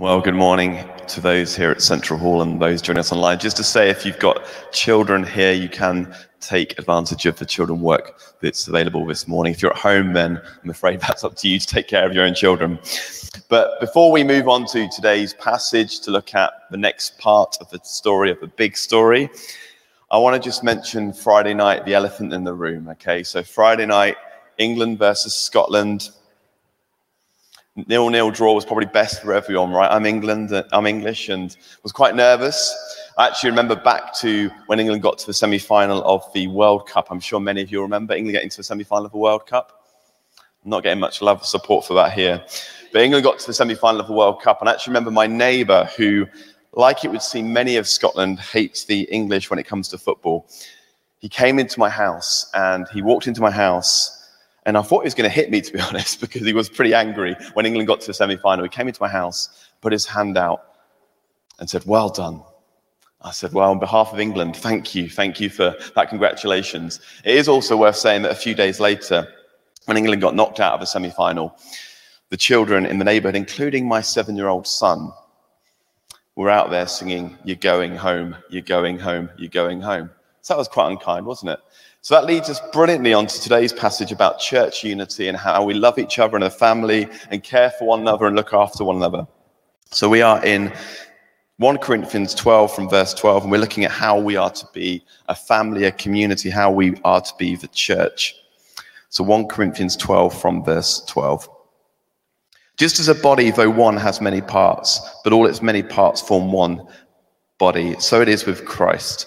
Well, good morning to those here at Central Hall and those joining us online. Just to say, if you've got children here, you can take advantage of the children work that's available this morning. If you're at home, then I'm afraid that's up to you to take care of your own children. But before we move on to today's passage to look at the next part of the story, of the big story, I want to just mention Friday night, the elephant in the room. Okay, so Friday night, England versus Scotland nil-nil draw was probably best for everyone, right? I'm England, I'm English, and was quite nervous. I actually remember back to when England got to the semi-final of the World Cup. I'm sure many of you remember England getting to the semi-final of the World Cup. I'm not getting much love or support for that here, but England got to the semi-final of the World Cup, and I actually remember my neighbour who, like it would seem, many of Scotland hates the English when it comes to football. He came into my house and he walked into my house and I thought he was going to hit me, to be honest, because he was pretty angry when England got to the semi final. He came into my house, put his hand out, and said, Well done. I said, Well, on behalf of England, thank you. Thank you for that. Congratulations. It is also worth saying that a few days later, when England got knocked out of the semi final, the children in the neighborhood, including my seven year old son, were out there singing, You're going home, you're going home, you're going home. So that was quite unkind, wasn't it? So that leads us brilliantly on to today's passage about church unity and how we love each other and a family and care for one another and look after one another. So we are in 1 Corinthians 12 from verse 12, and we're looking at how we are to be a family, a community, how we are to be the church. So 1 Corinthians 12 from verse 12. Just as a body, though one has many parts, but all its many parts form one body, so it is with Christ.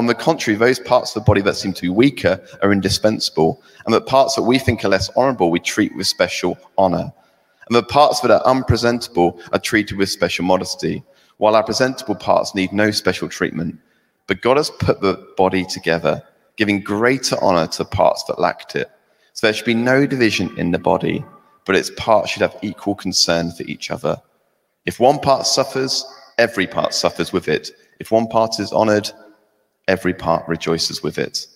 On the contrary, those parts of the body that seem to be weaker are indispensable, and the parts that we think are less honorable we treat with special honor. And the parts that are unpresentable are treated with special modesty, while our presentable parts need no special treatment. But God has put the body together, giving greater honor to parts that lacked it. So there should be no division in the body, but its parts should have equal concern for each other. If one part suffers, every part suffers with it. If one part is honored, every part rejoices with it.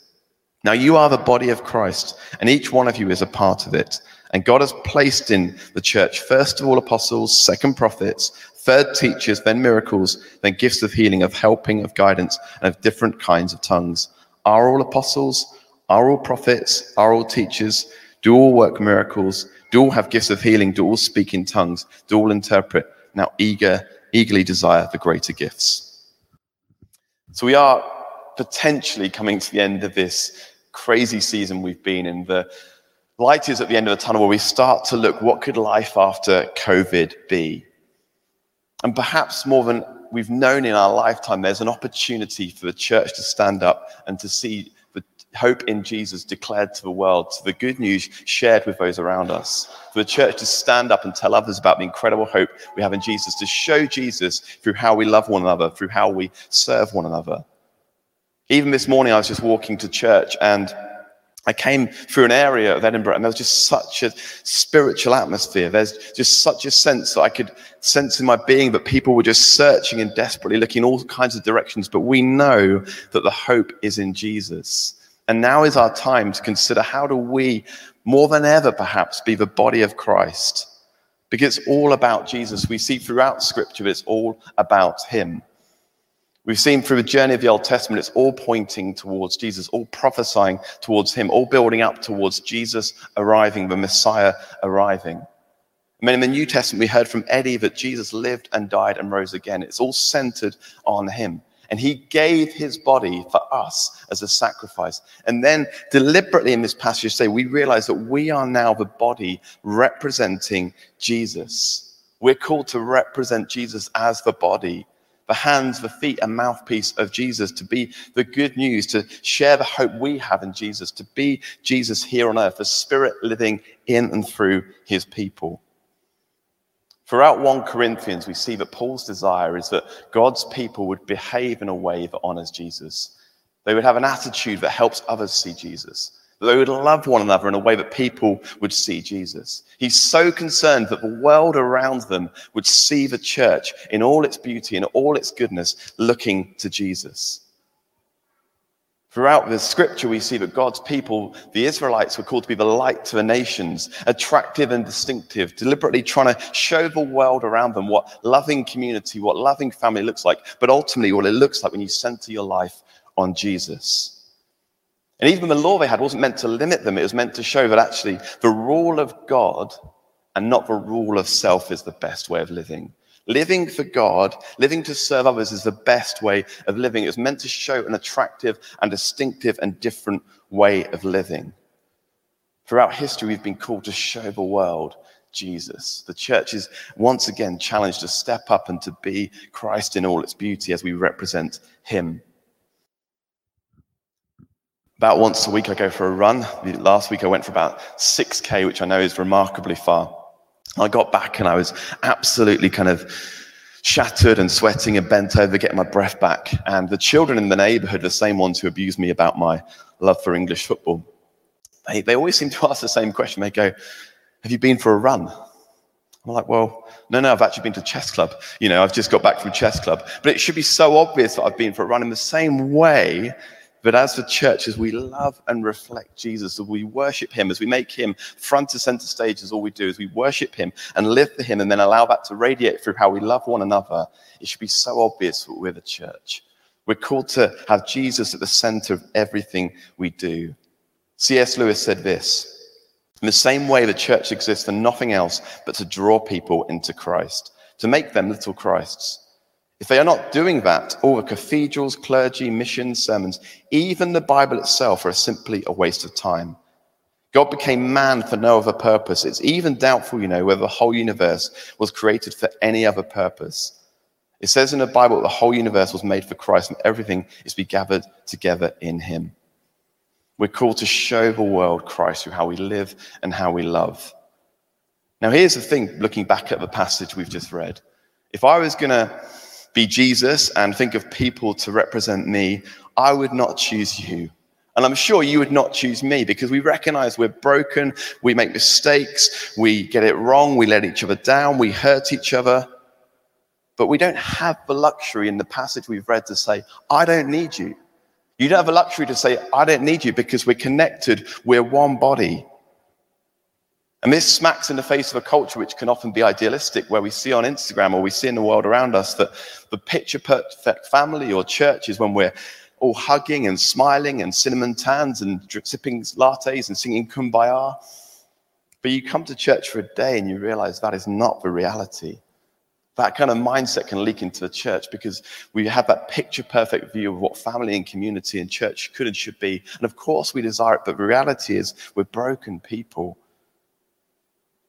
Now you are the body of Christ, and each one of you is a part of it. And God has placed in the church, first of all, apostles, second prophets, third teachers, then miracles, then gifts of healing, of helping, of guidance, and of different kinds of tongues. Are all apostles? Are all prophets? Are all teachers? Do all work miracles? Do all have gifts of healing? Do all speak in tongues? Do all interpret? Now eager, eagerly desire the greater gifts. So we are potentially coming to the end of this crazy season we've been in. The light is at the end of the tunnel where we start to look what could life after COVID be? And perhaps more than we've known in our lifetime, there's an opportunity for the church to stand up and to see the hope in Jesus declared to the world, to the good news shared with those around us. For the church to stand up and tell others about the incredible hope we have in Jesus, to show Jesus through how we love one another, through how we serve one another. Even this morning, I was just walking to church and I came through an area of Edinburgh and there was just such a spiritual atmosphere. There's just such a sense that I could sense in my being that people were just searching and desperately looking in all kinds of directions. But we know that the hope is in Jesus. And now is our time to consider how do we, more than ever perhaps, be the body of Christ? Because it's all about Jesus. We see throughout Scripture, it's all about Him. We've seen through the journey of the Old Testament, it's all pointing towards Jesus, all prophesying towards Him, all building up towards Jesus arriving, the Messiah arriving. I mean, in the New Testament, we heard from Eddie that Jesus lived and died and rose again. It's all centered on Him. And he gave his body for us as a sacrifice. And then deliberately in this passage say, we realize that we are now the body representing Jesus. We're called to represent Jesus as the body, the hands, the feet, and mouthpiece of Jesus, to be the good news, to share the hope we have in Jesus, to be Jesus here on earth, the Spirit living in and through his people. Throughout 1 Corinthians, we see that Paul's desire is that God's people would behave in a way that honors Jesus. They would have an attitude that helps others see Jesus. That they would love one another in a way that people would see Jesus. He's so concerned that the world around them would see the church in all its beauty and all its goodness looking to Jesus. Throughout the scripture, we see that God's people, the Israelites, were called to be the light to the nations, attractive and distinctive, deliberately trying to show the world around them what loving community, what loving family looks like, but ultimately what it looks like when you center your life on Jesus. And even the law they had wasn't meant to limit them, it was meant to show that actually the rule of God and not the rule of self is the best way of living. Living for God, living to serve others is the best way of living. It's meant to show an attractive and distinctive and different way of living. Throughout history, we've been called to show the world Jesus. The church is once again challenged to step up and to be Christ in all its beauty as we represent Him. About once a week, I go for a run. Last week, I went for about 6K, which I know is remarkably far. I got back and I was absolutely kind of shattered and sweating and bent over, getting my breath back. And the children in the neighborhood, the same ones who abused me about my love for English football, they, they always seem to ask the same question. They go, Have you been for a run? I'm like, Well, no, no, I've actually been to chess club. You know, I've just got back from chess club. But it should be so obvious that I've been for a run in the same way but as the church, as we love and reflect Jesus, as we worship him, as we make him front and center stage as all we do, as we worship him and live for him and then allow that to radiate through how we love one another, it should be so obvious that we're the church. We're called to have Jesus at the center of everything we do. C.S. Lewis said this In the same way, the church exists for nothing else but to draw people into Christ, to make them little Christs. If they are not doing that, all the cathedrals, clergy, missions, sermons, even the Bible itself are simply a waste of time. God became man for no other purpose. It's even doubtful, you know, whether the whole universe was created for any other purpose. It says in the Bible that the whole universe was made for Christ and everything is to be gathered together in him. We're called to show the world Christ through how we live and how we love. Now, here's the thing looking back at the passage we've just read. If I was going to be Jesus and think of people to represent me, I would not choose you. And I'm sure you would not choose me because we recognize we're broken, we make mistakes, we get it wrong, we let each other down, we hurt each other. But we don't have the luxury in the passage we've read to say, I don't need you. You don't have the luxury to say, I don't need you because we're connected, we're one body. And this smacks in the face of a culture which can often be idealistic, where we see on Instagram or we see in the world around us that the picture perfect family or church is when we're all hugging and smiling and cinnamon tans and sipping lattes and singing kumbaya. But you come to church for a day and you realize that is not the reality. That kind of mindset can leak into the church because we have that picture perfect view of what family and community and church could and should be. And of course, we desire it, but the reality is we're broken people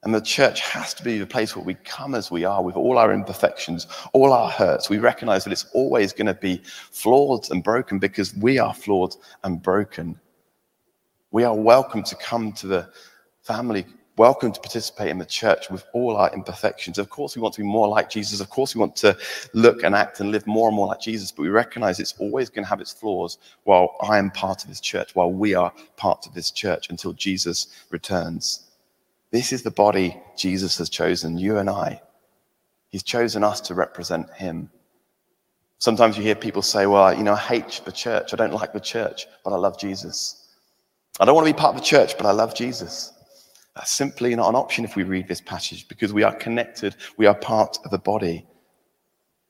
and the church has to be the place where we come as we are with all our imperfections, all our hurts. We recognize that it's always going to be flawed and broken because we are flawed and broken. We are welcome to come to the family, welcome to participate in the church with all our imperfections. Of course, we want to be more like Jesus. Of course, we want to look and act and live more and more like Jesus, but we recognize it's always going to have its flaws while I am part of this church, while we are part of this church until Jesus returns. This is the body Jesus has chosen, you and I. He's chosen us to represent him. Sometimes you hear people say, Well, you know, I hate the church. I don't like the church, but I love Jesus. I don't want to be part of the church, but I love Jesus. That's simply not an option if we read this passage because we are connected, we are part of the body.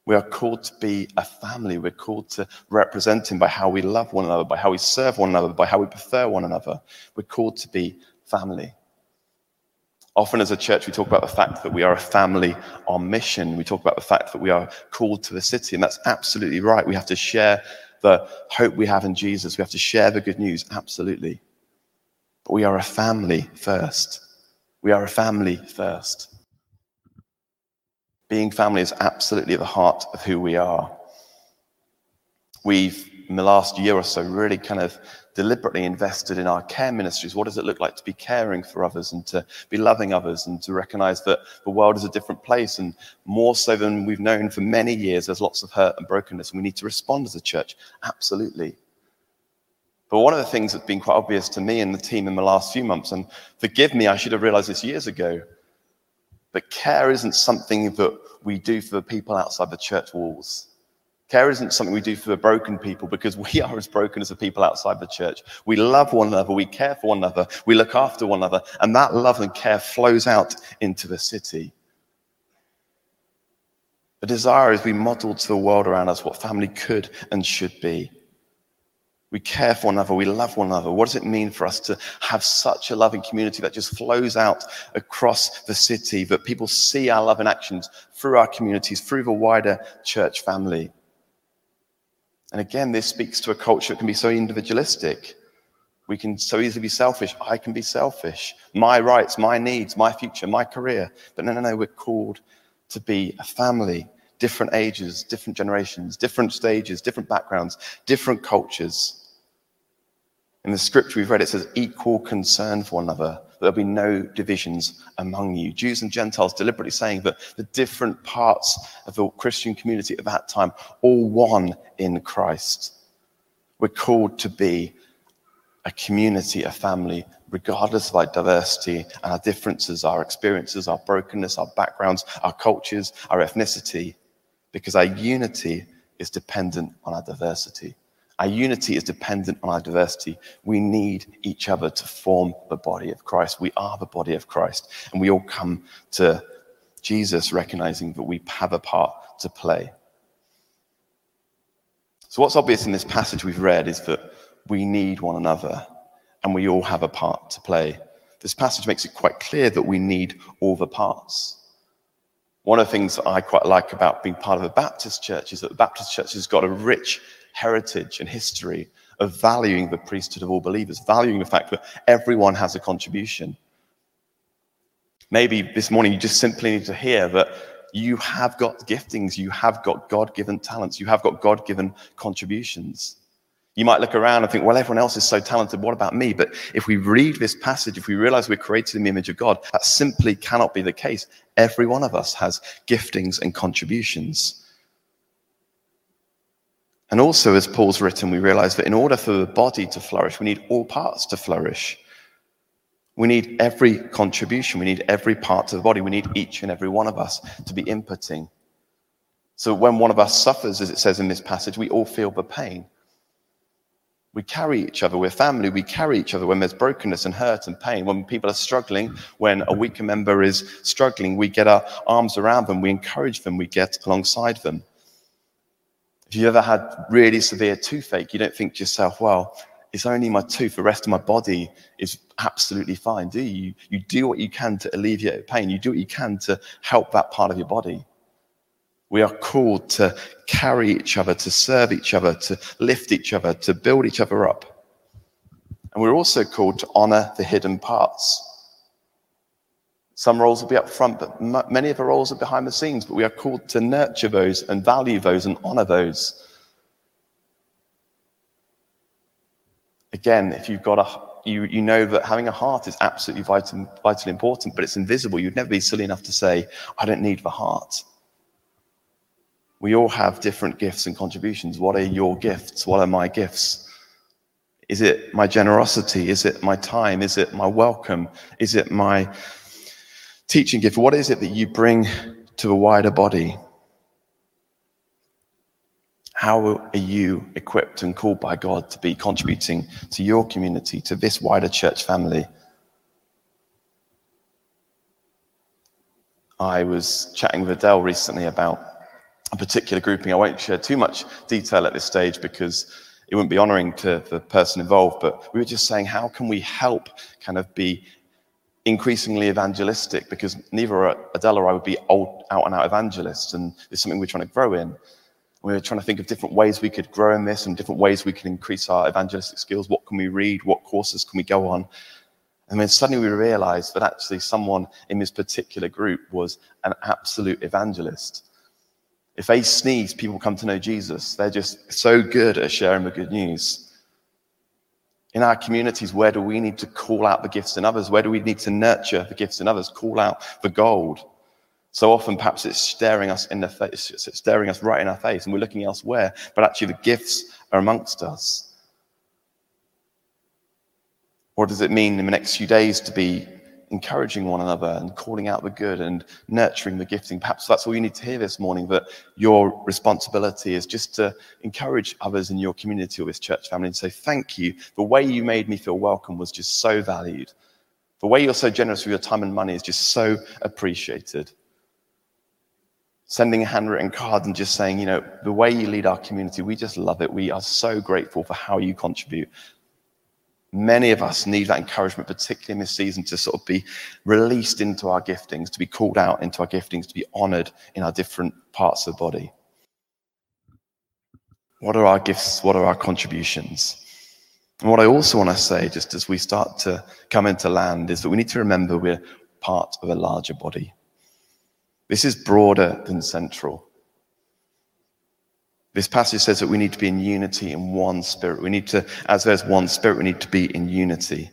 We are called to be a family. We're called to represent Him by how we love one another, by how we serve one another, by how we prefer one another. We're called to be family. Often as a church, we talk about the fact that we are a family on mission. We talk about the fact that we are called to the city, and that's absolutely right. We have to share the hope we have in Jesus. We have to share the good news, absolutely. But we are a family first. We are a family first. Being family is absolutely at the heart of who we are. We've, in the last year or so, really kind of deliberately invested in our care ministries. What does it look like to be caring for others and to be loving others and to recognize that the world is a different place and more so than we've known for many years, there's lots of hurt and brokenness and we need to respond as a church? Absolutely. But one of the things that's been quite obvious to me and the team in the last few months, and forgive me, I should have realized this years ago, but care isn't something that we do for the people outside the church walls. Care isn't something we do for the broken people because we are as broken as the people outside the church. We love one another, we care for one another, we look after one another, and that love and care flows out into the city. The desire is we model to the world around us what family could and should be. We care for one another, we love one another. What does it mean for us to have such a loving community that just flows out across the city, that people see our love in actions through our communities, through the wider church family? And again, this speaks to a culture that can be so individualistic. We can so easily be selfish. I can be selfish. My rights, my needs, my future, my career. But no, no, no, we're called to be a family, different ages, different generations, different stages, different backgrounds, different cultures. In the scripture we've read, it says equal concern for one another, there'll be no divisions among you. Jews and Gentiles deliberately saying that the different parts of the Christian community at that time, all one in Christ. We're called to be a community, a family, regardless of our diversity and our differences, our experiences, our brokenness, our backgrounds, our cultures, our ethnicity, because our unity is dependent on our diversity. Our unity is dependent on our diversity. We need each other to form the body of Christ. We are the body of Christ. And we all come to Jesus recognizing that we have a part to play. So, what's obvious in this passage we've read is that we need one another and we all have a part to play. This passage makes it quite clear that we need all the parts. One of the things that I quite like about being part of a Baptist church is that the Baptist church has got a rich heritage and history of valuing the priesthood of all believers, valuing the fact that everyone has a contribution. Maybe this morning you just simply need to hear that you have got giftings, you have got God given talents, you have got God given contributions. You might look around and think, well, everyone else is so talented. What about me? But if we read this passage, if we realize we're created in the image of God, that simply cannot be the case. Every one of us has giftings and contributions. And also, as Paul's written, we realize that in order for the body to flourish, we need all parts to flourish. We need every contribution. We need every part of the body. We need each and every one of us to be inputting. So when one of us suffers, as it says in this passage, we all feel the pain. We carry each other. We're family. We carry each other when there's brokenness and hurt and pain. When people are struggling, when a weaker member is struggling, we get our arms around them. We encourage them. We get alongside them. If you've ever had really severe toothache, you don't think to yourself, well, it's only my tooth, the rest of my body is absolutely fine, do you? You do what you can to alleviate pain, you do what you can to help that part of your body. We are called to carry each other, to serve each other, to lift each other, to build each other up. And we're also called to honor the hidden parts. Some roles will be up front, but many of the roles are behind the scenes. But we are called to nurture those and value those and honor those. Again, if you've got a, you, you know that having a heart is absolutely vital, vitally important, but it's invisible. You'd never be silly enough to say, I don't need the heart. We all have different gifts and contributions. What are your gifts? What are my gifts? Is it my generosity? Is it my time? Is it my welcome? Is it my teaching gift, what is it that you bring to the wider body? How are you equipped and called by God to be contributing to your community, to this wider church family? I was chatting with Adele recently about a particular grouping. I won't share too much detail at this stage because it wouldn't be honoring to the person involved, but we were just saying, how can we help kind of be increasingly evangelistic because neither Adele or I would be old, out and out evangelists, and it's something we're trying to grow in. We're trying to think of different ways we could grow in this and different ways we can increase our evangelistic skills. What can we read? What courses can we go on? And then suddenly we realized that actually someone in this particular group was an absolute evangelist. If they sneeze, people come to know Jesus. They're just so good at sharing the good news in our communities, where do we need to call out the gifts in others? Where do we need to nurture the gifts in others? Call out the gold. So often, perhaps it's staring us in the face, it's staring us right in our face, and we're looking elsewhere. But actually, the gifts are amongst us. What does it mean in the next few days to be encouraging one another and calling out the good and nurturing the gifting. Perhaps that's all you need to hear this morning, that your responsibility is just to encourage others in your community or this church family and say, Thank you. The way you made me feel welcome was just so valued. The way you're so generous with your time and money is just so appreciated. Sending a handwritten card and just saying, you know, the way you lead our community, we just love it. We are so grateful for how you contribute. Many of us need that encouragement, particularly in this season, to sort of be released into our giftings, to be called out into our giftings, to be honored in our different parts of the body. What are our gifts? What are our contributions? And what I also want to say, just as we start to come into land, is that we need to remember we're part of a larger body. This is broader than central. This passage says that we need to be in unity in one spirit. We need to, as there's one spirit, we need to be in unity.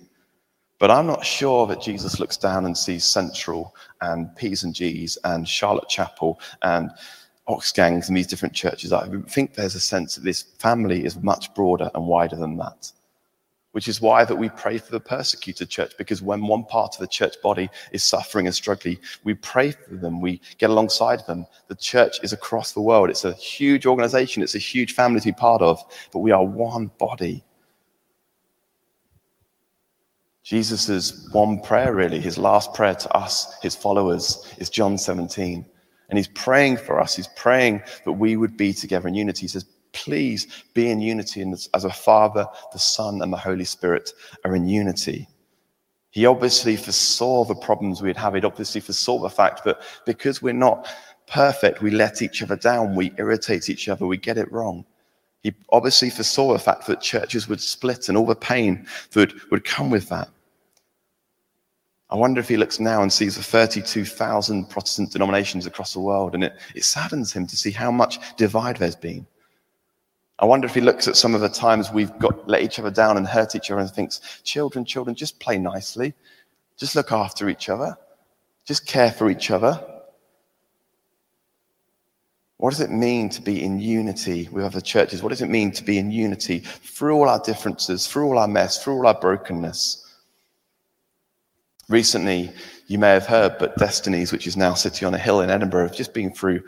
But I'm not sure that Jesus looks down and sees Central and P's and G's and Charlotte Chapel and Oxgangs and these different churches. I think there's a sense that this family is much broader and wider than that which is why that we pray for the persecuted church because when one part of the church body is suffering and struggling we pray for them we get alongside them. The church is across the world. It's a huge organization. It's a huge family to be part of but we are one body. Jesus' one prayer really. His last prayer to us his followers is john 17 and he's praying for us. He's praying that we would be together in unity. He says Please be in unity as a Father, the Son, and the Holy Spirit are in unity. He obviously foresaw the problems we'd have. He obviously foresaw the fact that because we're not perfect, we let each other down, we irritate each other, we get it wrong. He obviously foresaw the fact that churches would split and all the pain that would come with that. I wonder if he looks now and sees the 32,000 Protestant denominations across the world, and it, it saddens him to see how much divide there's been. I wonder if he looks at some of the times we've got let each other down and hurt each other and thinks, children, children, just play nicely. Just look after each other. Just care for each other. What does it mean to be in unity with other churches? What does it mean to be in unity through all our differences, through all our mess, through all our brokenness? Recently, you may have heard, but Destinies, which is now City on a Hill in Edinburgh, have just been through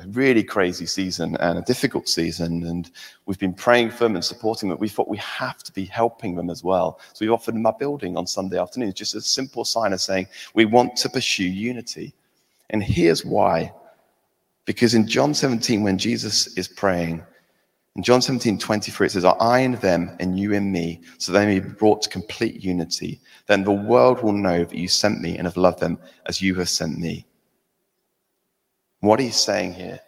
a really crazy season and a difficult season. And we've been praying for them and supporting them. We thought we have to be helping them as well. So we offered them our building on Sunday afternoon, just a simple sign of saying we want to pursue unity. And here's why. Because in John 17, when Jesus is praying, in John 17, 23, it says, I in them and you in me, so they may be brought to complete unity. Then the world will know that you sent me and have loved them as you have sent me. What he's saying here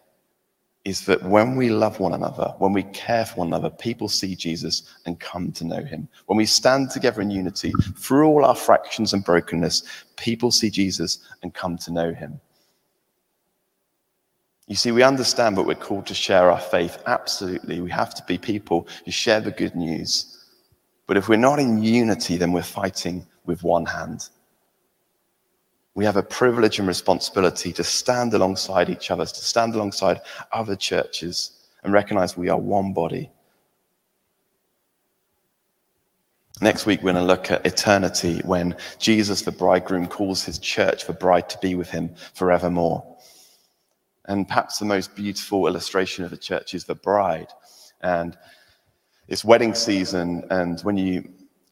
is that when we love one another, when we care for one another, people see Jesus and come to know him. When we stand together in unity, through all our fractions and brokenness, people see Jesus and come to know him. You see, we understand that we're called to share our faith. Absolutely. We have to be people who share the good news. But if we're not in unity, then we're fighting with one hand we have a privilege and responsibility to stand alongside each other, to stand alongside other churches and recognize we are one body. Next week, we're going to look at eternity when Jesus, the bridegroom, calls his church, the bride, to be with him forevermore. And perhaps the most beautiful illustration of the church is the bride. And it's wedding season, and when you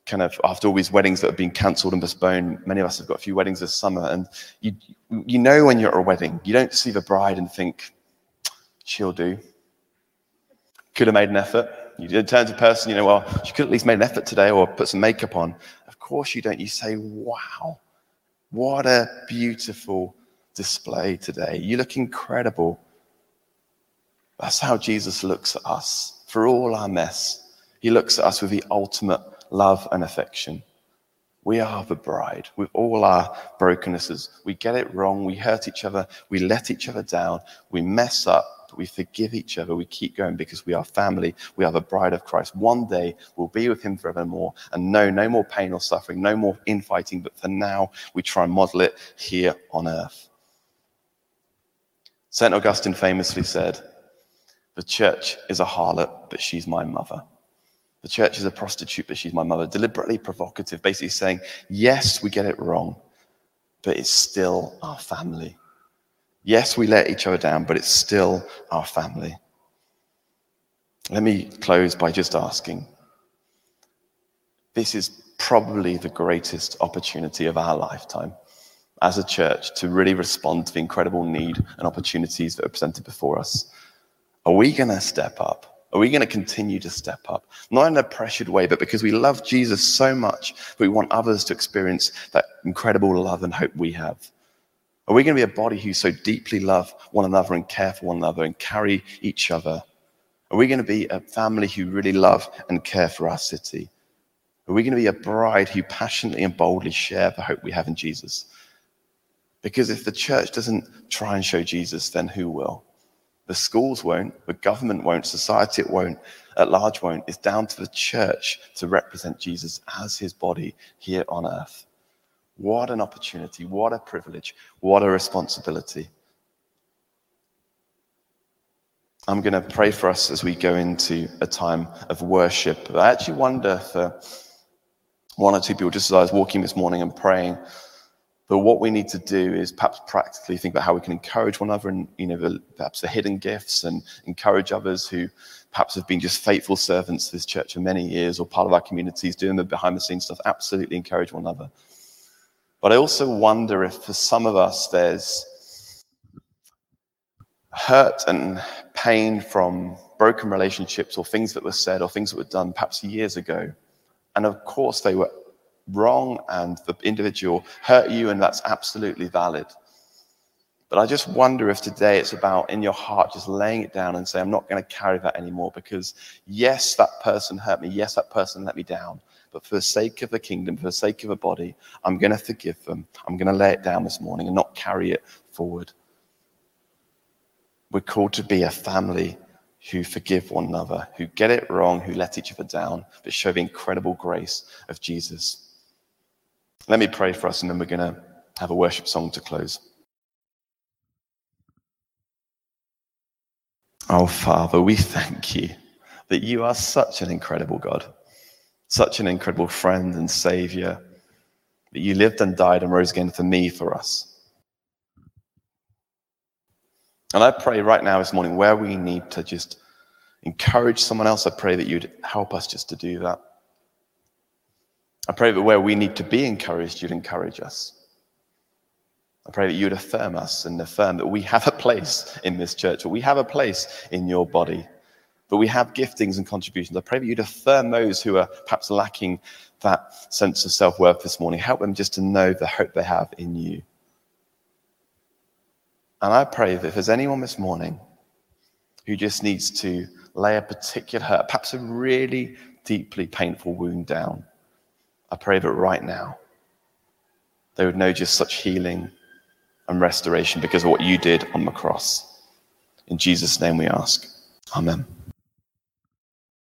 kind of after all these weddings that have been cancelled and postponed, many of us have got a few weddings this summer, and you you know when you're at a wedding, you don't see the bride and think, she'll do. Could have made an effort. You turn to the person, you know, well, she could at least made an effort today or put some makeup on. Of course you don't. You say, wow, What a beautiful display today. You look incredible. That's how Jesus looks at us for all our mess. He looks at us with the ultimate love and affection. We are the bride with all our brokennesses. We get it wrong. We hurt each other. We let each other down. We mess up, but we forgive each other. We keep going because we are family. We are the bride of Christ. One day we'll be with him forevermore and know no more pain or suffering, no more infighting. But for now, we try and model it here on earth. St. Augustine famously said, The church is a harlot, but she's my mother. The church is a prostitute, but she's my mother. Deliberately provocative, basically saying, yes, we get it wrong, but it's still our family. Yes, we let each other down, but it's still our family. Let me close by just asking this is probably the greatest opportunity of our lifetime as a church to really respond to the incredible need and opportunities that are presented before us. Are we going to step up? Are we going to continue to step up? Not in a pressured way, but because we love Jesus so much, we want others to experience that incredible love and hope we have. Are we going to be a body who so deeply love one another and care for one another and carry each other? Are we going to be a family who really love and care for our city? Are we going to be a bride who passionately and boldly share the hope we have in Jesus? Because if the church doesn't try and show Jesus, then who will? The schools won't, the government won't, society won't, at large won't. It's down to the church to represent Jesus as his body here on earth. What an opportunity, what a privilege, what a responsibility. I'm going to pray for us as we go into a time of worship. I actually wonder for one or two people, just as I was walking this morning and praying, but what we need to do is perhaps practically think about how we can encourage one another and, you know, the, perhaps the hidden gifts and encourage others who perhaps have been just faithful servants to this church for many years or part of our communities, doing the behind the scenes stuff. Absolutely encourage one another. But I also wonder if for some of us there's hurt and pain from broken relationships or things that were said or things that were done perhaps years ago. And of course, they were wrong and the individual hurt you, and that's absolutely valid. But I just wonder if today it's about in your heart just laying it down and say, I'm not going to carry that anymore because, yes, that person hurt me. Yes, that person let me down. But for the sake of the kingdom, for the sake of a body, I'm going to forgive them. I'm going to lay it down this morning and not carry it forward. We're called to be a family who forgive one another, who get it wrong, who let each other down, but show the incredible grace of Jesus. Let me pray for us, and then we're going to have a worship song to close. Oh, Father, we thank you that you are such an incredible God, such an incredible friend and Savior, that you lived and died and rose again for me, for us. And I pray right now, this morning, where we need to just encourage someone else, I pray that you'd help us just to do that. I pray that where we need to be encouraged, you'd encourage us. I pray that you'd affirm us and affirm that we have a place in this church, or we have a place in your body, but we have giftings and contributions. I pray that you'd affirm those who are perhaps lacking that sense of self worth this morning. Help them just to know the hope they have in you. And I pray that if there's anyone this morning who just needs to lay a particular hurt, perhaps a really deeply painful wound down, I pray that right now they would know just such healing and restoration because of what you did on the cross. In Jesus' name we ask. Amen.